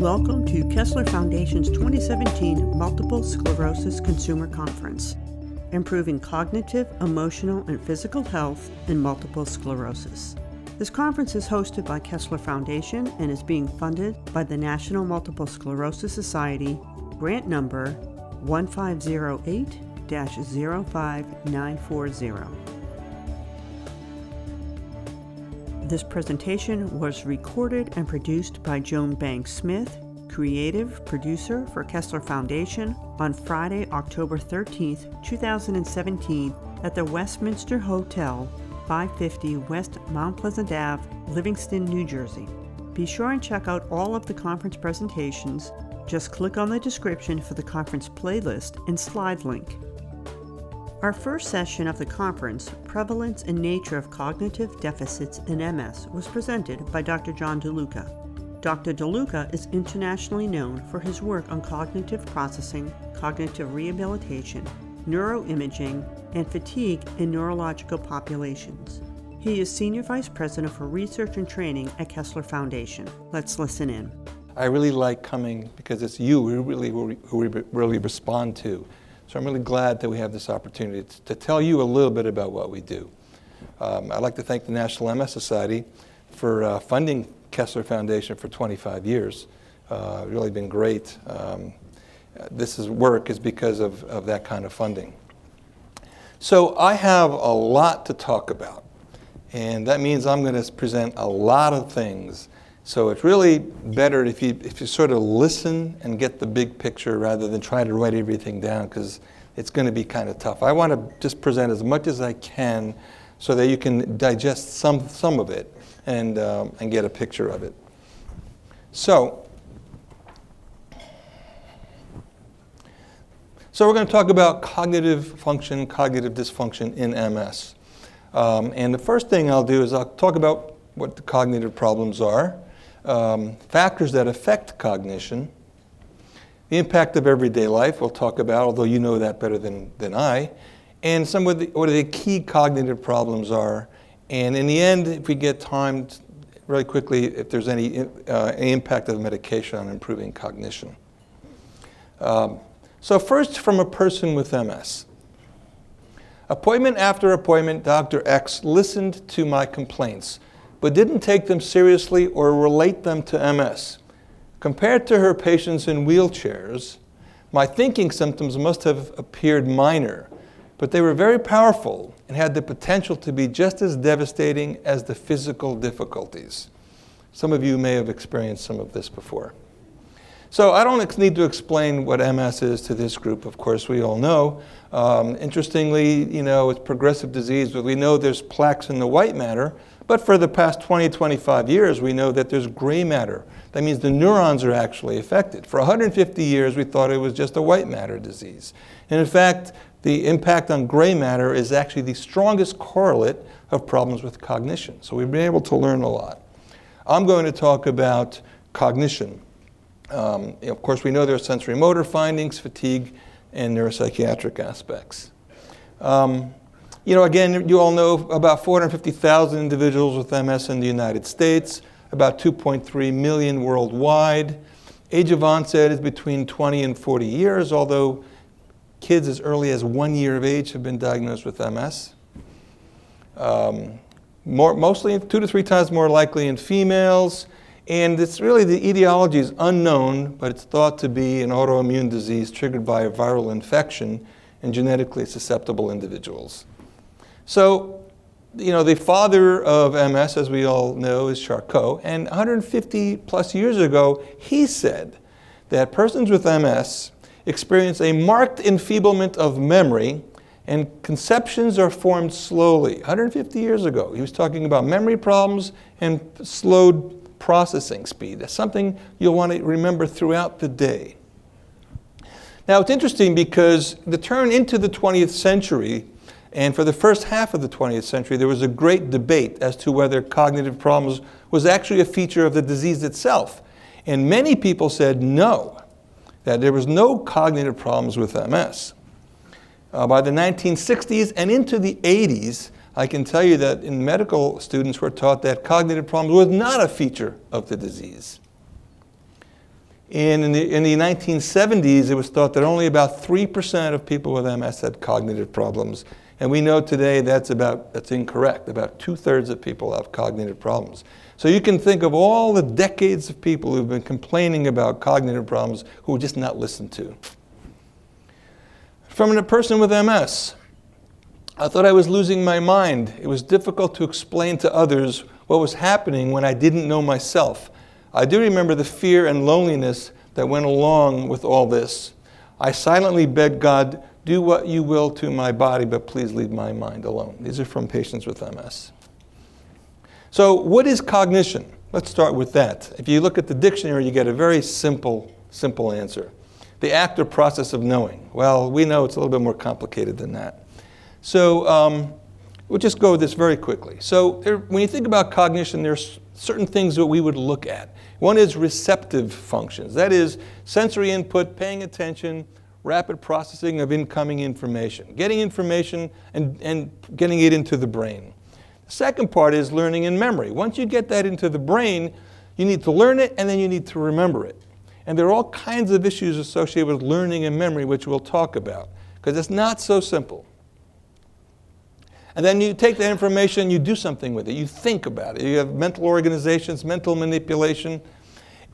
Welcome to Kessler Foundation's 2017 Multiple Sclerosis Consumer Conference, Improving Cognitive, Emotional, and Physical Health in Multiple Sclerosis. This conference is hosted by Kessler Foundation and is being funded by the National Multiple Sclerosis Society, grant number 1508 05940. This presentation was recorded and produced by Joan Banks Smith, creative producer for Kessler Foundation, on Friday, October 13th, 2017, at the Westminster Hotel, 550 West Mount Pleasant Ave, Livingston, New Jersey. Be sure and check out all of the conference presentations. Just click on the description for the conference playlist and slide link. Our first session of the conference, Prevalence and Nature of Cognitive Deficits in MS, was presented by Dr. John DeLuca. Dr. DeLuca is internationally known for his work on cognitive processing, cognitive rehabilitation, neuroimaging, and fatigue in neurological populations. He is Senior Vice President for Research and Training at Kessler Foundation. Let's listen in. I really like coming because it's you who really, who really respond to. So I'm really glad that we have this opportunity to tell you a little bit about what we do. Um, I'd like to thank the National MS Society for uh, funding Kessler Foundation for 25 years. Uh, really been great. Um, this is work is because of, of that kind of funding. So I have a lot to talk about, and that means I'm going to present a lot of things so it's really better if you, if you sort of listen and get the big picture rather than try to write everything down because it's going to be kind of tough. I want to just present as much as I can so that you can digest some, some of it and, um, and get a picture of it. So, so we're going to talk about cognitive function, cognitive dysfunction in MS. Um, and the first thing I'll do is I'll talk about what the cognitive problems are um, factors that affect cognition, the impact of everyday life, we'll talk about, although you know that better than, than I, and some of the, what the key cognitive problems are. And in the end, if we get time, really quickly, if there's any, uh, impact of medication on improving cognition. Um, so, first, from a person with MS. Appointment after appointment, Dr. X listened to my complaints but didn't take them seriously or relate them to MS. Compared to her patients in wheelchairs, my thinking symptoms must have appeared minor, but they were very powerful and had the potential to be just as devastating as the physical difficulties. Some of you may have experienced some of this before. So I don't need to explain what MS is to this group. Of course, we all know. Um, interestingly, you know, it's progressive disease, but we know there's plaques in the white matter, but for the past 20, 25 years, we know that there's gray matter. That means the neurons are actually affected. For 150 years, we thought it was just a white matter disease. And in fact, the impact on gray matter is actually the strongest correlate of problems with cognition. So we've been able to learn a lot. I'm going to talk about cognition. Um, of course, we know there are sensory motor findings, fatigue, and neuropsychiatric aspects. Um, you know, again, you all know about 450,000 individuals with MS in the United States, about 2.3 million worldwide. Age of onset is between 20 and 40 years, although kids as early as one year of age have been diagnosed with MS. Um, more, mostly two to three times more likely in females. And it's really the etiology is unknown, but it's thought to be an autoimmune disease triggered by a viral infection in genetically susceptible individuals. So, you know, the father of MS, as we all know, is Charcot. And 150 plus years ago, he said that persons with MS experience a marked enfeeblement of memory and conceptions are formed slowly. 150 years ago, he was talking about memory problems and slowed processing speed. That's something you'll want to remember throughout the day. Now, it's interesting because the turn into the 20th century and for the first half of the 20th century, there was a great debate as to whether cognitive problems was actually a feature of the disease itself. And many people said no, that there was no cognitive problems with MS. Uh, by the 1960s and into the 80s, I can tell you that in medical students were taught that cognitive problems was not a feature of the disease. And in the, in the 1970s, it was thought that only about 3% of people with MS had cognitive problems. And we know today that's about that's incorrect. About two-thirds of people have cognitive problems. So you can think of all the decades of people who've been complaining about cognitive problems who were just not listened to. From a person with MS, I thought I was losing my mind. It was difficult to explain to others what was happening when I didn't know myself. I do remember the fear and loneliness that went along with all this. I silently begged God, do what you will to my body, but please leave my mind alone. These are from patients with MS. So, what is cognition? Let's start with that. If you look at the dictionary, you get a very simple, simple answer. The act or process of knowing. Well, we know it's a little bit more complicated than that. So, um, we'll just go this very quickly. So, there, when you think about cognition, there's certain things that we would look at. One is receptive functions, that is, sensory input, paying attention, rapid processing of incoming information, getting information and, and getting it into the brain. The second part is learning and memory. Once you get that into the brain, you need to learn it and then you need to remember it. And there are all kinds of issues associated with learning and memory, which we'll talk about, because it's not so simple. And then you take that information, you do something with it, you think about it. You have mental organizations, mental manipulation,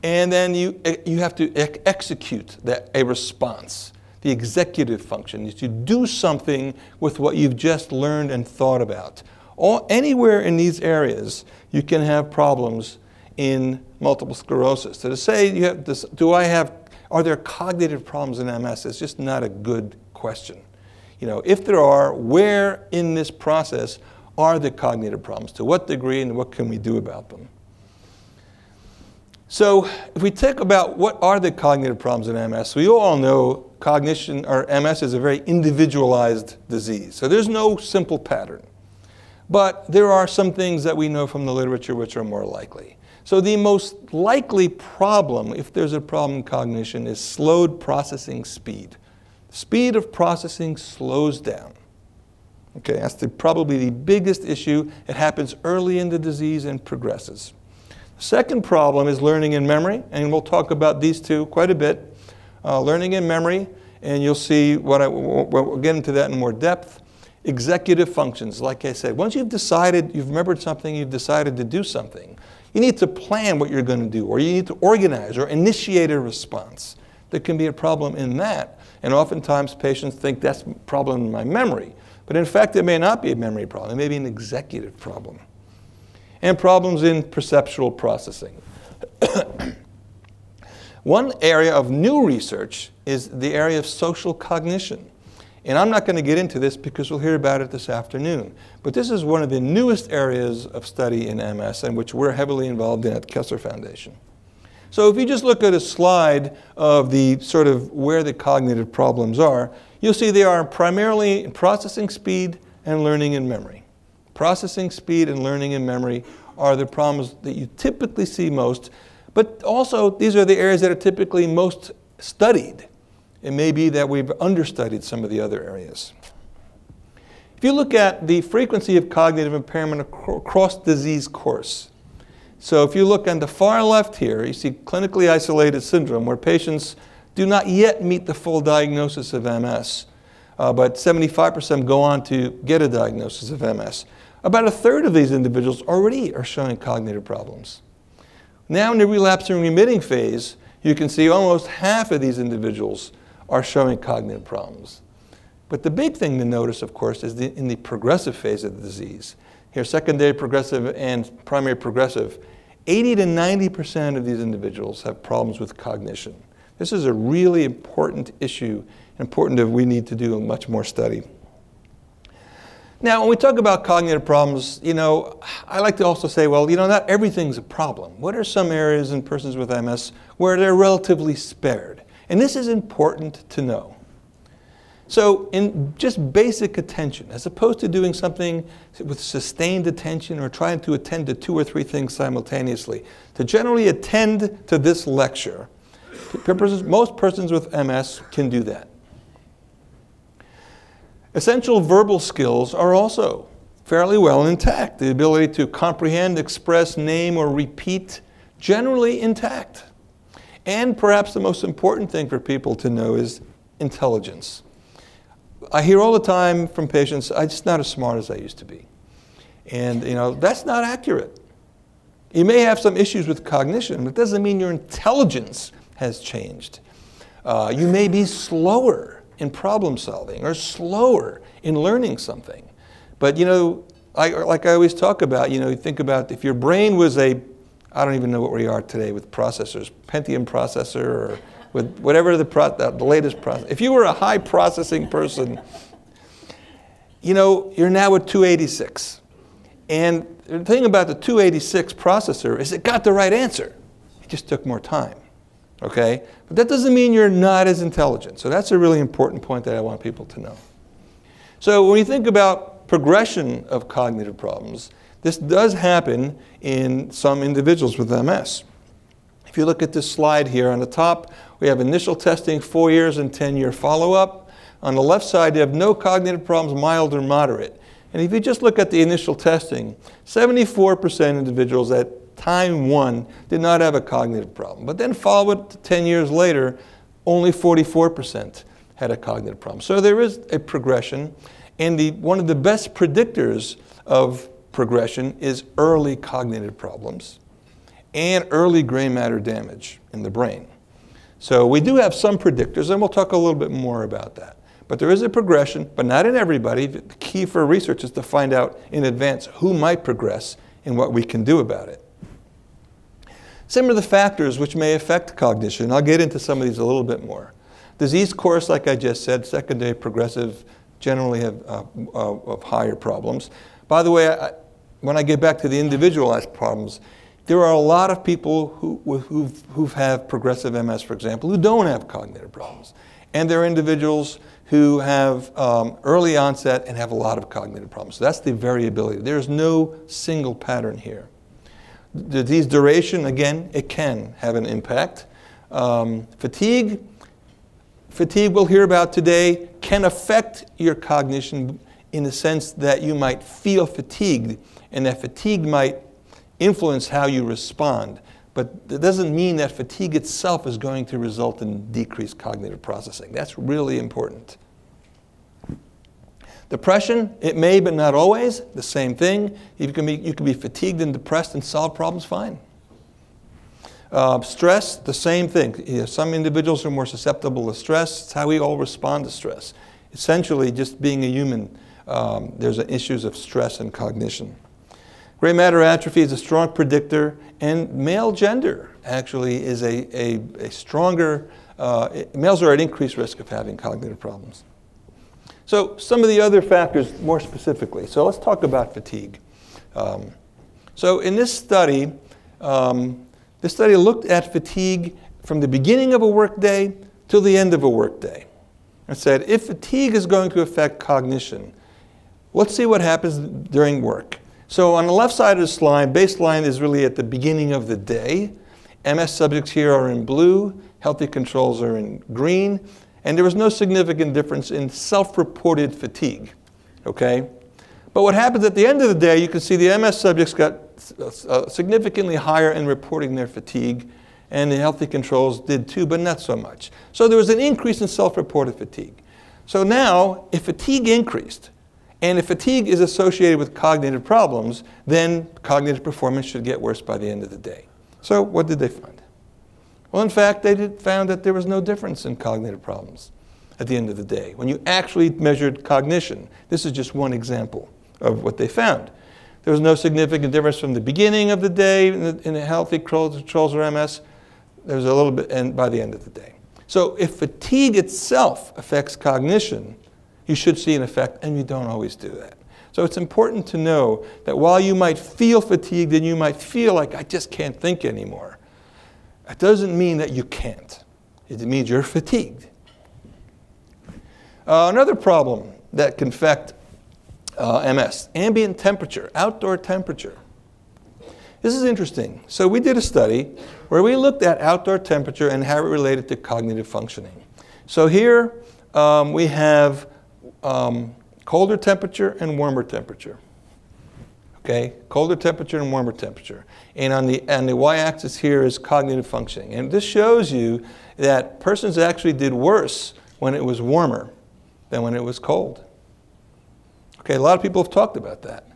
and then you, eh, you have to ex- execute that, a response. The executive function is to do something with what you've just learned and thought about. All, anywhere in these areas, you can have problems in multiple sclerosis. So to say, you have this, do I have, are there cognitive problems in MS? It's just not a good question. You know, if there are, where in this process are the cognitive problems? To what degree and what can we do about them? So, if we think about what are the cognitive problems in MS, we all know cognition or MS is a very individualized disease. So, there's no simple pattern. But there are some things that we know from the literature which are more likely. So, the most likely problem, if there's a problem in cognition, is slowed processing speed speed of processing slows down. Okay, that's the, probably the biggest issue. It happens early in the disease and progresses. The second problem is learning and memory, and we'll talk about these two quite a bit. Uh, learning and memory, and you'll see what I, we'll get into that in more depth. Executive functions, like I said, once you've decided, you've remembered something, you've decided to do something, you need to plan what you're going to do, or you need to organize or initiate a response. There can be a problem in that. And oftentimes patients think that's a problem in my memory. But in fact, it may not be a memory problem, it may be an executive problem. And problems in perceptual processing. One area of new research is the area of social cognition. And I'm not going to get into this because we'll hear about it this afternoon. But this is one of the newest areas of study in MS and which we're heavily involved in at Kessler Foundation. So if you just look at a slide of the sort of where the cognitive problems are, you'll see they are primarily in processing speed and learning and memory. Processing speed and learning and memory are the problems that you typically see most, but also these are the areas that are typically most studied. It may be that we've understudied some of the other areas. If you look at the frequency of cognitive impairment across disease course, so if you look on the far left here, you see clinically isolated syndrome where patients do not yet meet the full diagnosis of MS, uh, but 75% go on to get a diagnosis of MS. About a third of these individuals already are showing cognitive problems. Now in the relapsing remitting phase, you can see almost half of these individuals are showing cognitive problems. But the big thing to notice, of course, is the, in the progressive phase of the disease. Here, secondary progressive and primary progressive, 80 to 90% of these individuals have problems with cognition. This is a really important issue, important that we need to do much more study. Now, when we talk about cognitive problems, you know, I like to also say, well, you know, not everything's a problem. What are some areas in persons with MS where they're relatively spared? And this is important to know. So, in just basic attention, as opposed to doing something with sustained attention or trying to attend to two or three things simultaneously, to generally attend to this lecture, most persons with MS can do that. Essential verbal skills are also fairly well intact. The ability to comprehend, express, name, or repeat, generally intact. And perhaps the most important thing for people to know is intelligence. I hear all the time from patients, I'm just not as smart as I used to be. And you know, that's not accurate. You may have some issues with cognition, but it doesn't mean your intelligence has changed. Uh, you may be slower in problem solving or slower in learning something. But you know, I, like I always talk about, you know, think about if your brain was a, I don't even know what we are today with processors, Pentium processor or with whatever the, pro, the latest process. If you were a high processing person, you know, you're now at 286. And the thing about the 286 processor is it got the right answer. It just took more time. Okay? But that doesn't mean you're not as intelligent. So that's a really important point that I want people to know. So when you think about progression of cognitive problems, this does happen in some individuals with MS. If you look at this slide here on the top, we have initial testing, four years and 10 year follow up. On the left side, you have no cognitive problems, mild or moderate. And if you just look at the initial testing, 74% individuals at time one did not have a cognitive problem. But then follow it 10 years later, only 44% had a cognitive problem. So there is a progression. And the, one of the best predictors of progression is early cognitive problems and early gray matter damage in the brain. So we do have some predictors, and we'll talk a little bit more about that. But there is a progression, but not in everybody. The key for research is to find out in advance who might progress and what we can do about it. Some of the factors which may affect cognition, I'll get into some of these a little bit more. Disease course, like I just said, secondary progressive generally have uh, uh, of higher problems. By the way, I, when I get back to the individualized problems, there are a lot of people who who've, who've have progressive MS, for example, who don't have cognitive problems. And there are individuals who have um, early onset and have a lot of cognitive problems. So that's the variability. There's no single pattern here. Disease duration, again, it can have an impact. Um, fatigue, fatigue we'll hear about today, can affect your cognition in the sense that you might feel fatigued, and that fatigue might influence how you respond. But it doesn't mean that fatigue itself is going to result in decreased cognitive processing. That's really important. Depression, it may, but not always. The same thing. You can be, you can be fatigued and depressed and solve problems fine. Uh, stress, the same thing. You know, some individuals are more susceptible to stress. It's how we all respond to stress. Essentially, just being a human, um, there's issues of stress and cognition. Gray matter atrophy is a strong predictor, and male gender actually is a, a, a stronger, uh, males are at increased risk of having cognitive problems. So, some of the other factors more specifically. So, let's talk about fatigue. Um, so, in this study, um, this study looked at fatigue from the beginning of a workday till the end of a workday. and said if fatigue is going to affect cognition, let's see what happens during work. So on the left side of the slide, baseline is really at the beginning of the day. MS subjects here are in blue, healthy controls are in green, and there was no significant difference in self-reported fatigue. Okay? But what happens at the end of the day, you can see the MS subjects got uh, significantly higher in reporting their fatigue, and the healthy controls did too, but not so much. So there was an increase in self-reported fatigue. So now, if fatigue increased, and if fatigue is associated with cognitive problems, then cognitive performance should get worse by the end of the day. So, what did they find? Well, in fact, they found that there was no difference in cognitive problems at the end of the day. When you actually measured cognition, this is just one example of what they found. There was no significant difference from the beginning of the day in, the, in a healthy controls or MS. There was a little bit and by the end of the day. So, if fatigue itself affects cognition, you should see an effect, and you don't always do that. So it's important to know that while you might feel fatigued and you might feel like, I just can't think anymore, that doesn't mean that you can't. It means you're fatigued. Uh, another problem that can affect uh, MS ambient temperature, outdoor temperature. This is interesting. So, we did a study where we looked at outdoor temperature and how it related to cognitive functioning. So, here um, we have um, colder temperature and warmer temperature. Okay, colder temperature and warmer temperature. And on the, on the y-axis here is cognitive functioning. And this shows you that persons actually did worse when it was warmer than when it was cold. Okay, a lot of people have talked about that.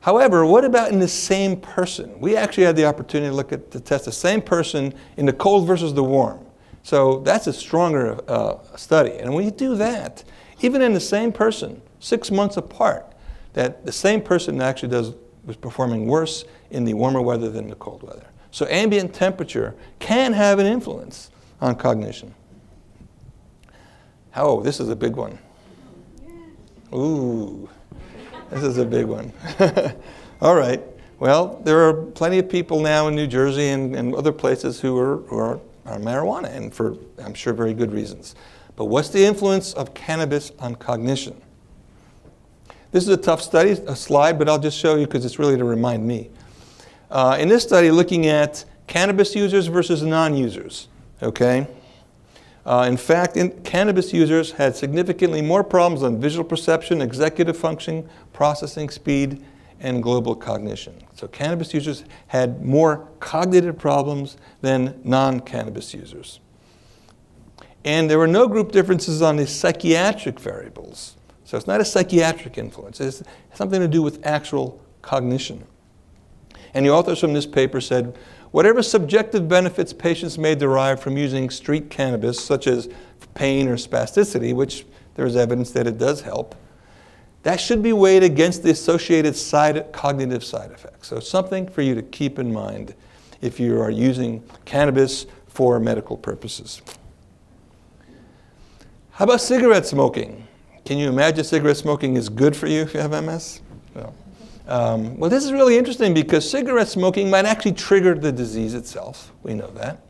However, what about in the same person? We actually had the opportunity to look at to test the same person in the cold versus the warm. So that's a stronger uh, study. And when you do that, even in the same person, six months apart, that the same person actually does was performing worse in the warmer weather than the cold weather. So ambient temperature can have an influence on cognition. Oh, this is a big one. Ooh, this is a big one. All right. Well, there are plenty of people now in New Jersey and, and other places who are, who are on marijuana, and for, I'm sure, very good reasons. But what's the influence of cannabis on cognition? This is a tough study, a slide, but I'll just show you because it's really to remind me. Uh, in this study, looking at cannabis users versus non users, okay? Uh, in fact, in, cannabis users had significantly more problems on visual perception, executive functioning, processing speed, and global cognition. So, cannabis users had more cognitive problems than non cannabis users. And there were no group differences on the psychiatric variables. So it's not a psychiatric influence, it's something to do with actual cognition. And the authors from this paper said whatever subjective benefits patients may derive from using street cannabis, such as pain or spasticity, which there is evidence that it does help, that should be weighed against the associated side, cognitive side effects. So, something for you to keep in mind if you are using cannabis for medical purposes. How about cigarette smoking? Can you imagine cigarette smoking is good for you if you have MS? No. Um, well, this is really interesting because cigarette smoking might actually trigger the disease itself. We know that.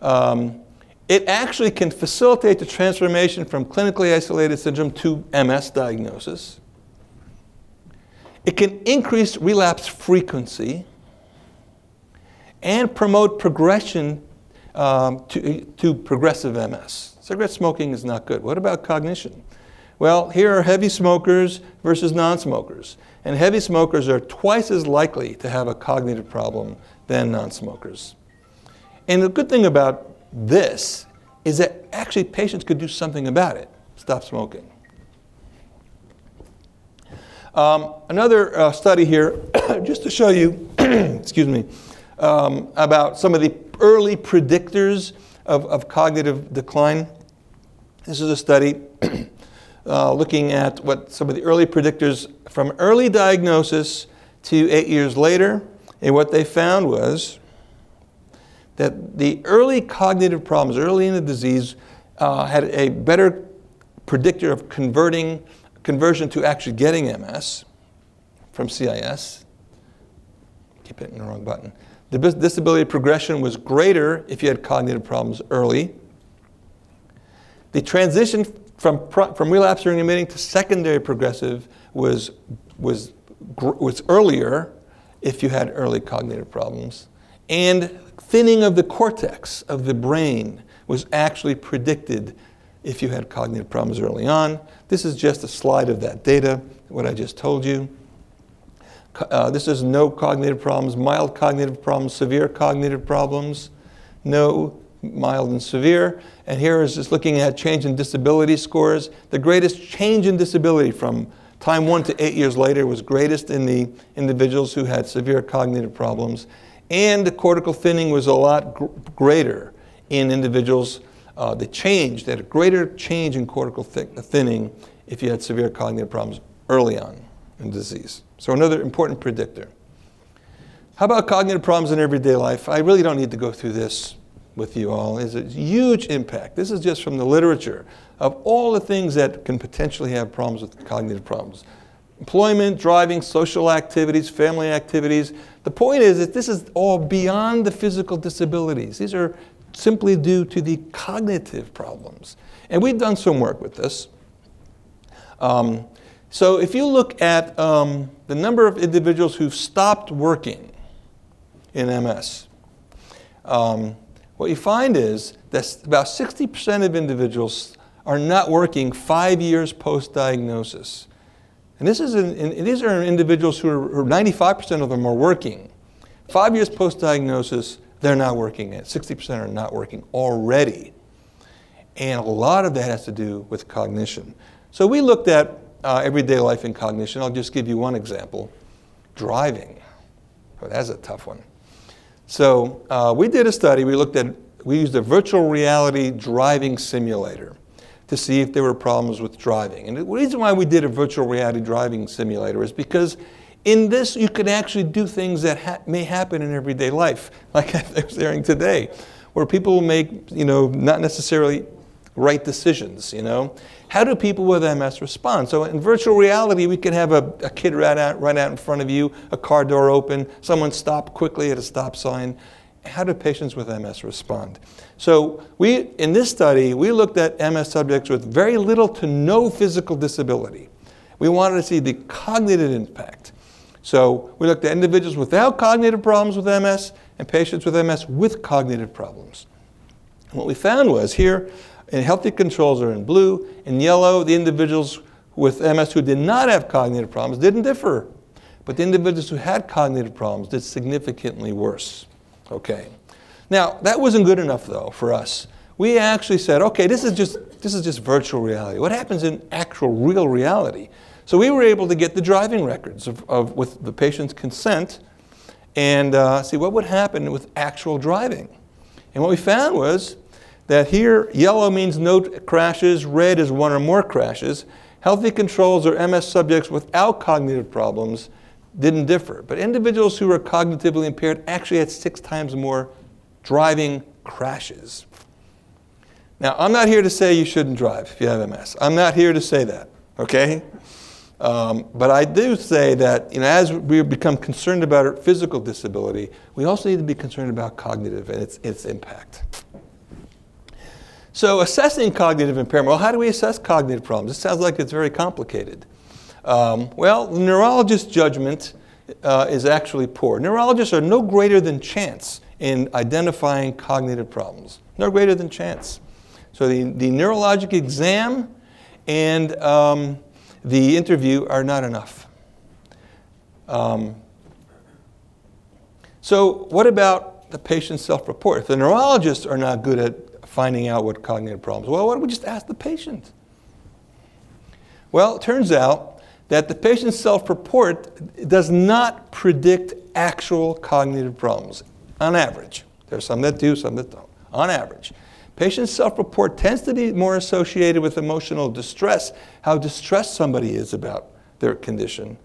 Um, it actually can facilitate the transformation from clinically isolated syndrome to MS diagnosis. It can increase relapse frequency and promote progression um, to, to progressive MS. Cigarette smoking is not good. What about cognition? Well, here are heavy smokers versus non smokers. And heavy smokers are twice as likely to have a cognitive problem than non smokers. And the good thing about this is that actually patients could do something about it stop smoking. Um, another uh, study here, just to show you, excuse me, um, about some of the early predictors of, of cognitive decline. This is a study uh, looking at what some of the early predictors from early diagnosis to eight years later. And what they found was that the early cognitive problems, early in the disease, uh, had a better predictor of converting conversion to actually getting MS from CIS. Keep hitting the wrong button. The disability progression was greater if you had cognitive problems early. The transition from, from relapsing and remitting to secondary progressive was, was, was earlier if you had early cognitive problems. And thinning of the cortex of the brain was actually predicted if you had cognitive problems early on. This is just a slide of that data, what I just told you. Uh, this is no cognitive problems, mild cognitive problems, severe cognitive problems, no mild and severe. And here is just looking at change in disability scores. The greatest change in disability from time one to eight years later was greatest in the individuals who had severe cognitive problems. And the cortical thinning was a lot gr- greater in individuals uh, that changed, that a greater change in cortical th- thinning if you had severe cognitive problems early on in disease. So, another important predictor. How about cognitive problems in everyday life? I really don't need to go through this with you all is a huge impact. This is just from the literature of all the things that can potentially have problems with cognitive problems. Employment, driving, social activities, family activities. The point is that this is all beyond the physical disabilities. These are simply due to the cognitive problems. And we've done some work with this. Um, so if you look at um, the number of individuals who've stopped working in MS, um, what you find is that about 60% of individuals are not working five years post diagnosis. And this is these are individuals who are, 95% of them are working. Five years post diagnosis, they're not working yet. 60% are not working already. And a lot of that has to do with cognition. So we looked at uh, everyday life and cognition. I'll just give you one example driving. Oh, that's a tough one. So uh, we did a study. We looked at, we used a virtual reality driving simulator to see if there were problems with driving. And the reason why we did a virtual reality driving simulator is because in this you can actually do things that ha- may happen in everyday life, like I was hearing today, where people make, you know, not necessarily right decisions, you know. How do people with MS respond? So in virtual reality, we can have a, a kid right out, right out in front of you, a car door open, someone stop quickly at a stop sign. How do patients with MS respond? So we, in this study, we looked at MS subjects with very little to no physical disability. We wanted to see the cognitive impact. So we looked at individuals without cognitive problems with MS and patients with MS with cognitive problems. And what we found was here, and healthy controls are in blue. In yellow, the individuals with MS who did not have cognitive problems didn't differ. But the individuals who had cognitive problems did significantly worse. Okay. Now, that wasn't good enough though for us. We actually said, okay, this is just this is just virtual reality. What happens in actual real reality? So we were able to get the driving records of, of with the patient's consent and uh, see what would happen with actual driving. And what we found was that here yellow means no crashes, red is one or more crashes. Healthy controls or MS subjects without cognitive problems didn't differ. But individuals who were cognitively impaired actually had six times more driving crashes. Now, I'm not here to say you shouldn't drive if you have MS. I'm not here to say that, okay? Um, but I do say that you know, as we become concerned about physical disability, we also need to be concerned about cognitive and its, its impact. So, assessing cognitive impairment, well, how do we assess cognitive problems? It sounds like it's very complicated. Um, well, the neurologist's judgment uh, is actually poor. Neurologists are no greater than chance in identifying cognitive problems, no greater than chance. So, the, the neurologic exam and um, the interview are not enough. Um, so, what about the patient's self report? If the neurologists are not good at finding out what cognitive problems. Well, why don't we just ask the patient? Well, it turns out that the patient's self report does not predict actual cognitive problems on average. There are some that do, some that don't. On average. Patient self report tends to be more associated with emotional distress, how distressed somebody is about their condition,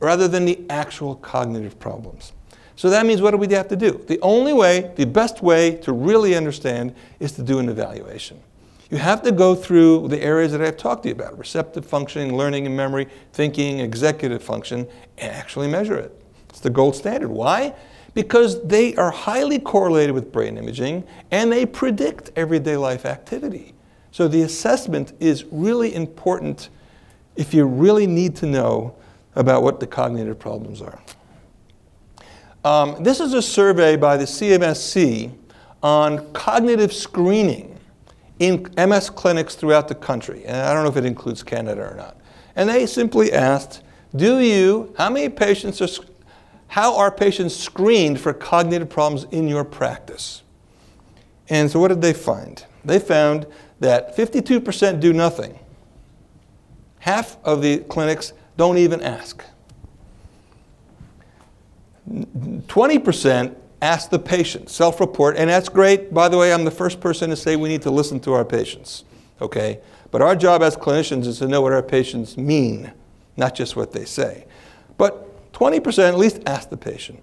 rather than the actual cognitive problems. So that means what do we have to do? The only way, the best way to really understand is to do an evaluation. You have to go through the areas that I've talked to you about receptive functioning, learning and memory, thinking, executive function, and actually measure it. It's the gold standard. Why? Because they are highly correlated with brain imaging and they predict everyday life activity. So the assessment is really important if you really need to know about what the cognitive problems are. Um, this is a survey by the CMSC on cognitive screening in MS clinics throughout the country. And I don't know if it includes Canada or not. And they simply asked, do you, how many patients are, how are patients screened for cognitive problems in your practice? And so what did they find? They found that 52% do nothing. Half of the clinics don't even ask. 20% ask the patient, self report, and that's great. By the way, I'm the first person to say we need to listen to our patients, okay? But our job as clinicians is to know what our patients mean, not just what they say. But 20% at least ask the patient.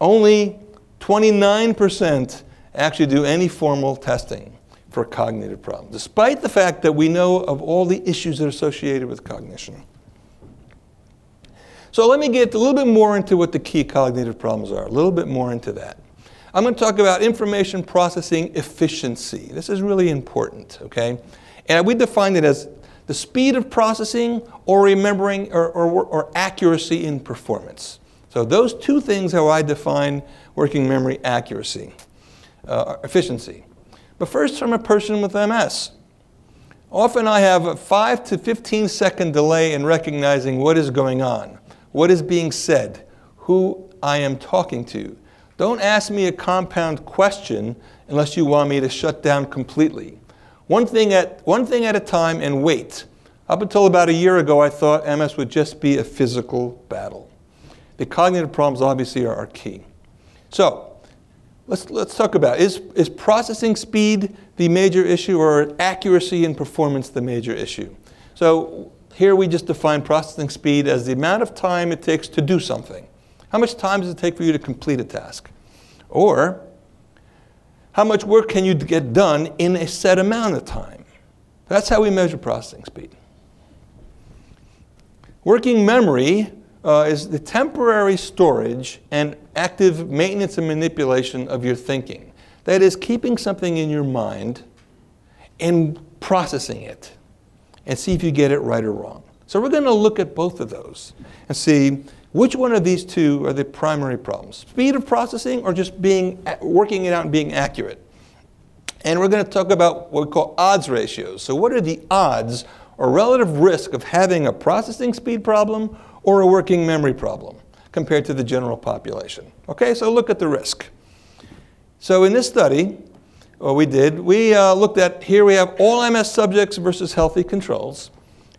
Only 29% actually do any formal testing for cognitive problems, despite the fact that we know of all the issues that are associated with cognition. So let me get a little bit more into what the key cognitive problems are, a little bit more into that. I'm going to talk about information processing efficiency. This is really important, okay? And we define it as the speed of processing or remembering or, or, or accuracy in performance. So those two things how I define working memory accuracy, uh, efficiency. But first from a person with MS. Often I have a 5 to 15 second delay in recognizing what is going on, what is being said, who I am talking to. Don't ask me a compound question unless you want me to shut down completely. One thing at, one thing at a time and wait. Up until about a year ago, I thought MS would just be a physical battle. The cognitive problems obviously are, are key. So, let's, let's talk about is, is processing speed the major issue or accuracy and performance the major issue? So, here we just define processing speed as the amount of time it takes to do something. How much time does it take for you to complete a task? Or, how much work can you get done in a set amount of time? That's how we measure processing speed. Working memory uh, is the temporary storage and active maintenance and manipulation of your thinking. That is, keeping something in your mind and processing it and see if you get it right or wrong. So, we're going to look at both of those and see which one of these two are the primary problems? Speed of processing or just being working it out and being accurate? And we're going to talk about what we call odds ratios. So what are the odds or relative risk of having a processing speed problem or a working memory problem compared to the general population? Okay, so look at the risk. So in this study, what we did, we uh, looked at here we have all MS subjects versus healthy controls.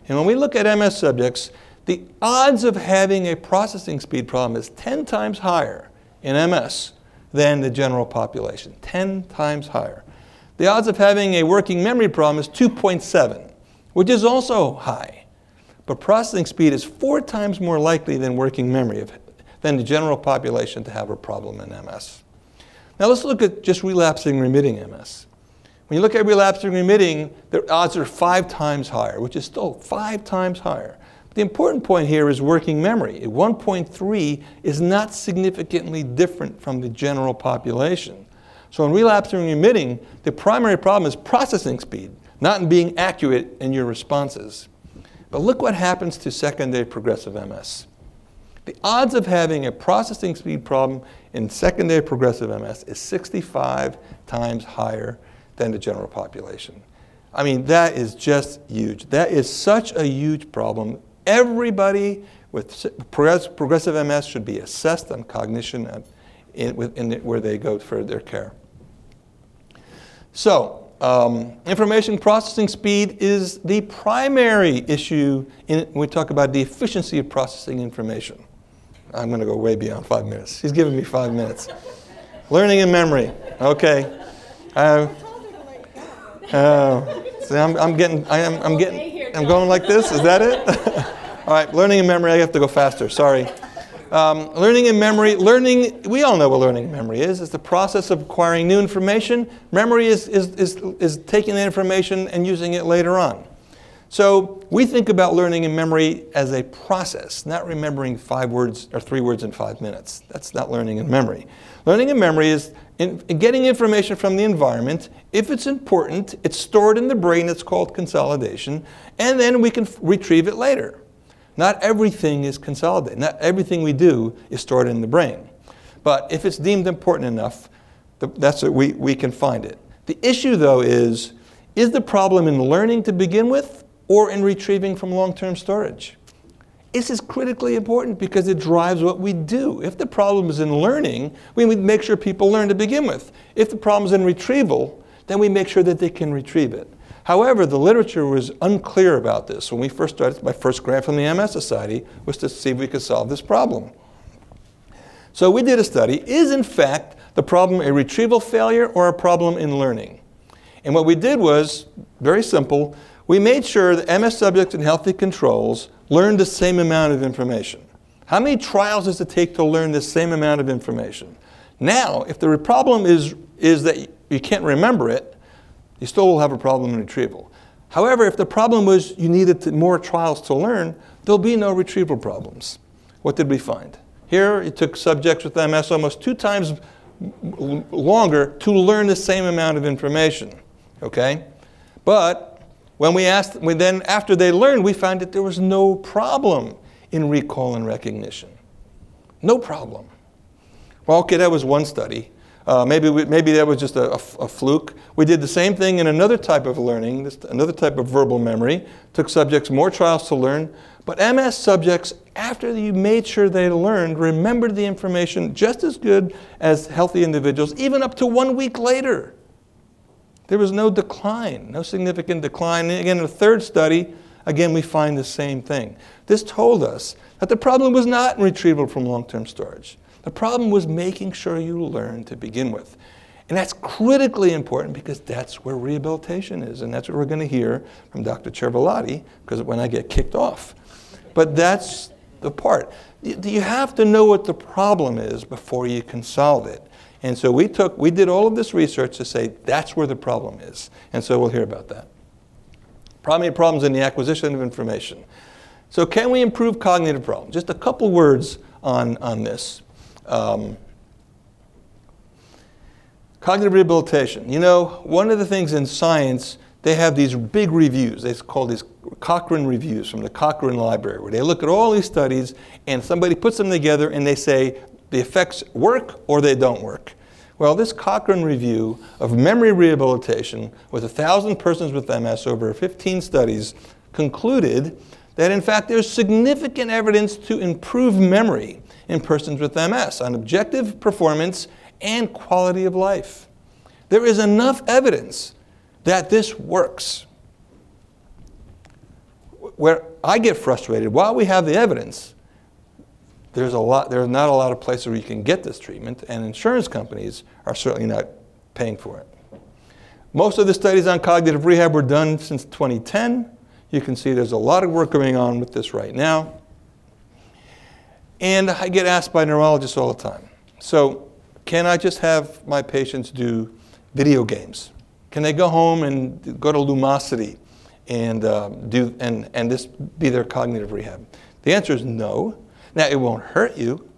And when we look at MS subjects, the odds of having a processing speed problem is 10 times higher in MS than the general population. 10 times higher. The odds of having a working memory problem is 2.7, which is also high. But processing speed is four times more likely than working memory than the general population to have a problem in MS. Now let's look at just relapsing remitting MS. When you look at relapsing remitting, the odds are five times higher, which is still five times higher. The important point here is working memory. 1.3 is not significantly different from the general population. So in relapsing remitting, the primary problem is processing speed, not in being accurate in your responses. But look what happens to secondary progressive MS. The odds of having a processing speed problem in secondary progressive MS is 65 times higher than the general population. I mean, that is just huge. That is such a huge problem. Everybody with progressive MS should be assessed on cognition in, in where they go for their care. So, um, information processing speed is the primary issue in, when we talk about the efficiency of processing information. I'm going to go way beyond five minutes. He's giving me five minutes. Learning and memory. Okay. Uh, uh, see, I'm, I'm getting, I am, I'm getting, I'm going like this. Is that it? All right, learning and memory, I have to go faster, sorry. Um, learning and memory, learning, we all know what learning and memory is. It's the process of acquiring new information. Memory is, is, is, is taking that information and using it later on. So we think about learning and memory as a process, not remembering five words or three words in five minutes. That's not learning and memory. Learning and memory is in, getting information from the environment. If it's important, it's stored in the brain, it's called consolidation, and then we can f- retrieve it later. Not everything is consolidated. Not everything we do is stored in the brain. But if it's deemed important enough, that's what we, we can find it. The issue, though, is is the problem in learning to begin with or in retrieving from long term storage? This is critically important because it drives what we do. If the problem is in learning, we make sure people learn to begin with. If the problem is in retrieval, then we make sure that they can retrieve it. However, the literature was unclear about this. When we first started, my first grant from the MS Society was to see if we could solve this problem. So we did a study. Is in fact the problem a retrieval failure or a problem in learning? And what we did was very simple. We made sure that MS subjects and healthy controls learned the same amount of information. How many trials does it take to learn the same amount of information? Now, if the problem is, is that you can't remember it, you still will have a problem in retrieval. However, if the problem was you needed to, more trials to learn, there'll be no retrieval problems. What did we find? Here, it took subjects with MS almost two times longer to learn the same amount of information. Okay? But when we asked, we then after they learned, we found that there was no problem in recall and recognition. No problem. Well, okay, that was one study. Uh, maybe, we, maybe that was just a, a, a, fluke. We did the same thing in another type of learning, this, another type of verbal memory. Took subjects more trials to learn. But MS subjects, after you made sure they learned, remembered the information just as good as healthy individuals, even up to one week later. There was no decline, no significant decline. And again, in the third study, again, we find the same thing. This told us that the problem was not in retrieval from long term storage. The problem was making sure you learn to begin with. And that's critically important because that's where rehabilitation is. And that's what we're going to hear from Dr. Chiaravalloti, because when I get kicked off. But that's the part. You have to know what the problem is before you can solve it. And so we took, we did all of this research to say that's where the problem is. And so we'll hear about that. Primary problems in the acquisition of information. So can we improve cognitive problems? Just a couple words on, on this. Um, cognitive rehabilitation. You know, one of the things in science, they have these big reviews. They call these Cochrane reviews from the Cochrane Library, where they look at all these studies and somebody puts them together and they say the effects work or they don't work. Well, this Cochrane review of memory rehabilitation with 1,000 persons with MS over 15 studies concluded that in fact there's significant evidence to improve memory in persons with MS on objective performance and quality of life. There is enough evidence that this works. Where I get frustrated, while we have the evidence, there's a lot not a lot of places where you can get this treatment, and insurance companies are certainly not paying for it. Most of the studies on cognitive rehab were done since 2010. You can see there's a lot of work going on with this right now. And I get asked by neurologists all the time so, can I just have my patients do video games? Can they go home and go to Lumosity and, uh, do, and, and this be their cognitive rehab? The answer is no. Now, it won't hurt you,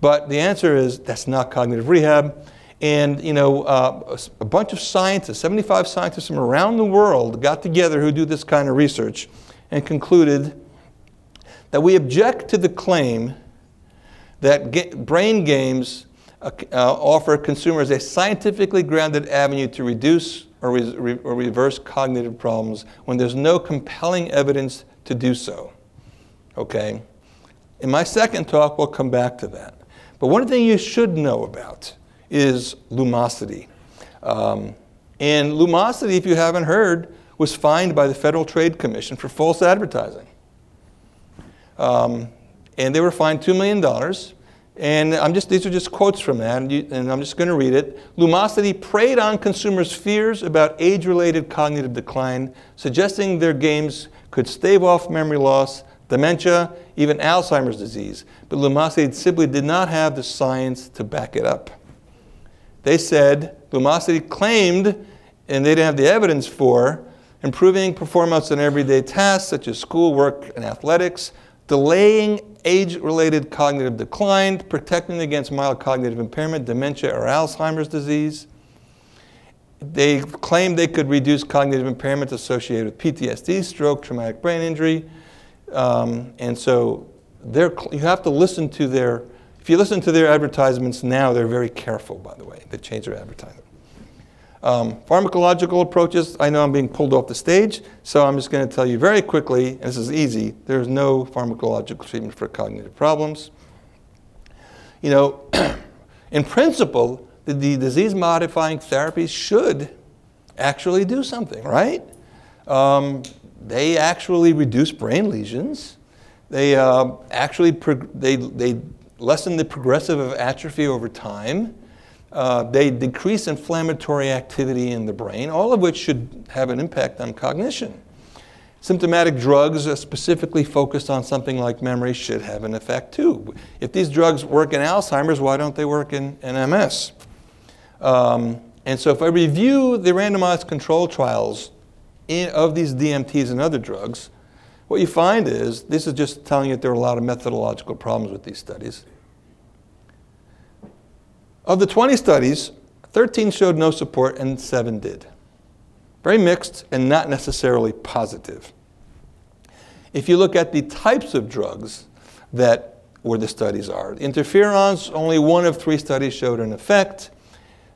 but the answer is that's not cognitive rehab. And you know, uh, a bunch of scientists, 75 scientists from around the world, got together who do this kind of research and concluded that we object to the claim that brain games uh, uh, offer consumers a scientifically grounded avenue to reduce or, re- or reverse cognitive problems when there's no compelling evidence to do so. Okay? In my second talk, we'll come back to that. But one thing you should know about is Lumosity. Um, and Lumosity, if you haven't heard, was fined by the Federal Trade Commission for false advertising. Um, and they were fined $2 million. And I'm just, these are just quotes from that, and, you, and I'm just going to read it. Lumosity preyed on consumers' fears about age related cognitive decline, suggesting their games could stave off memory loss, dementia, even Alzheimer's disease. But Lumosity simply did not have the science to back it up. They said Lumosity claimed, and they didn't have the evidence for, improving performance in everyday tasks such as schoolwork and athletics, delaying age related cognitive decline, protecting against mild cognitive impairment, dementia, or Alzheimer's disease. They claimed they could reduce cognitive impairment associated with PTSD, stroke, traumatic brain injury. Um, and so you have to listen to their, if you listen to their advertisements now, they're very careful, by the way. They change their advertising. Um, pharmacological approaches, I know I'm being pulled off the stage, so I'm just going to tell you very quickly, and this is easy, there's no pharmacological treatment for cognitive problems. You know, in principle, the, the disease modifying therapies should actually do something, right? Um, they actually reduce brain lesions. They uh, actually prog- they, they lessen the progressive of atrophy over time. Uh, they decrease inflammatory activity in the brain, all of which should have an impact on cognition. Symptomatic drugs specifically focused on something like memory should have an effect too. If these drugs work in Alzheimer's, why don't they work in, in MS? Um, and so if I review the randomized control trials in, of these DMTs and other drugs, what you find is this is just telling you that there are a lot of methodological problems with these studies. Of the 20 studies, 13 showed no support and 7 did. Very mixed and not necessarily positive. If you look at the types of drugs that where the studies are, interferons, only one of three studies showed an effect.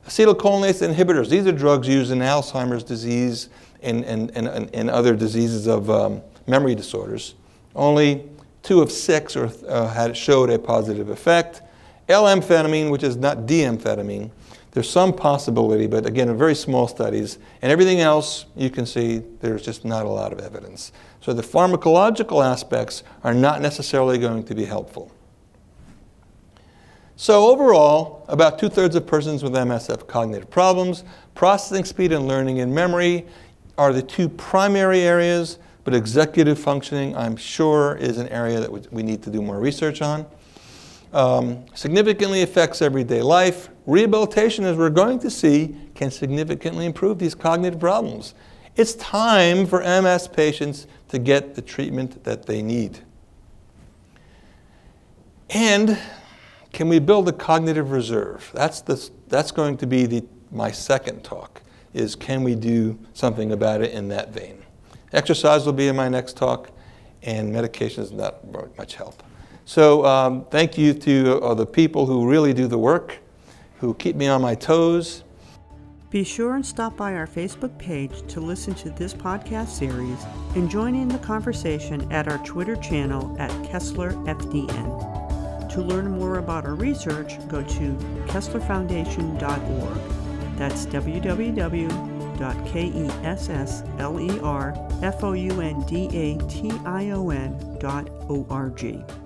Acetylcholinesterase inhibitors, these are drugs used in Alzheimer's disease and, and, and, and other diseases of um, memory disorders. Only two of six or, uh, had showed a positive effect. L-amphetamine, which is not D-amphetamine, there's some possibility, but again, in very small studies. And everything else, you can see there's just not a lot of evidence. So the pharmacological aspects are not necessarily going to be helpful. So overall, about two-thirds of persons with MS have cognitive problems. Processing speed and learning and memory are the two primary areas, but executive functioning, I'm sure, is an area that we need to do more research on. Um, significantly affects everyday life. Rehabilitation, as we're going to see, can significantly improve these cognitive problems. It's time for MS patients to get the treatment that they need. And can we build a cognitive reserve? That's, the, that's going to be the, my second talk, is can we do something about it in that vein? Exercise will be in my next talk, and medication is not much help. So um, thank you to uh, the people who really do the work, who keep me on my toes. Be sure and stop by our Facebook page to listen to this podcast series and join in the conversation at our Twitter channel at KesslerFDN. To learn more about our research, go to KesslerFoundation.org. That's www.kesslerfoundation.org.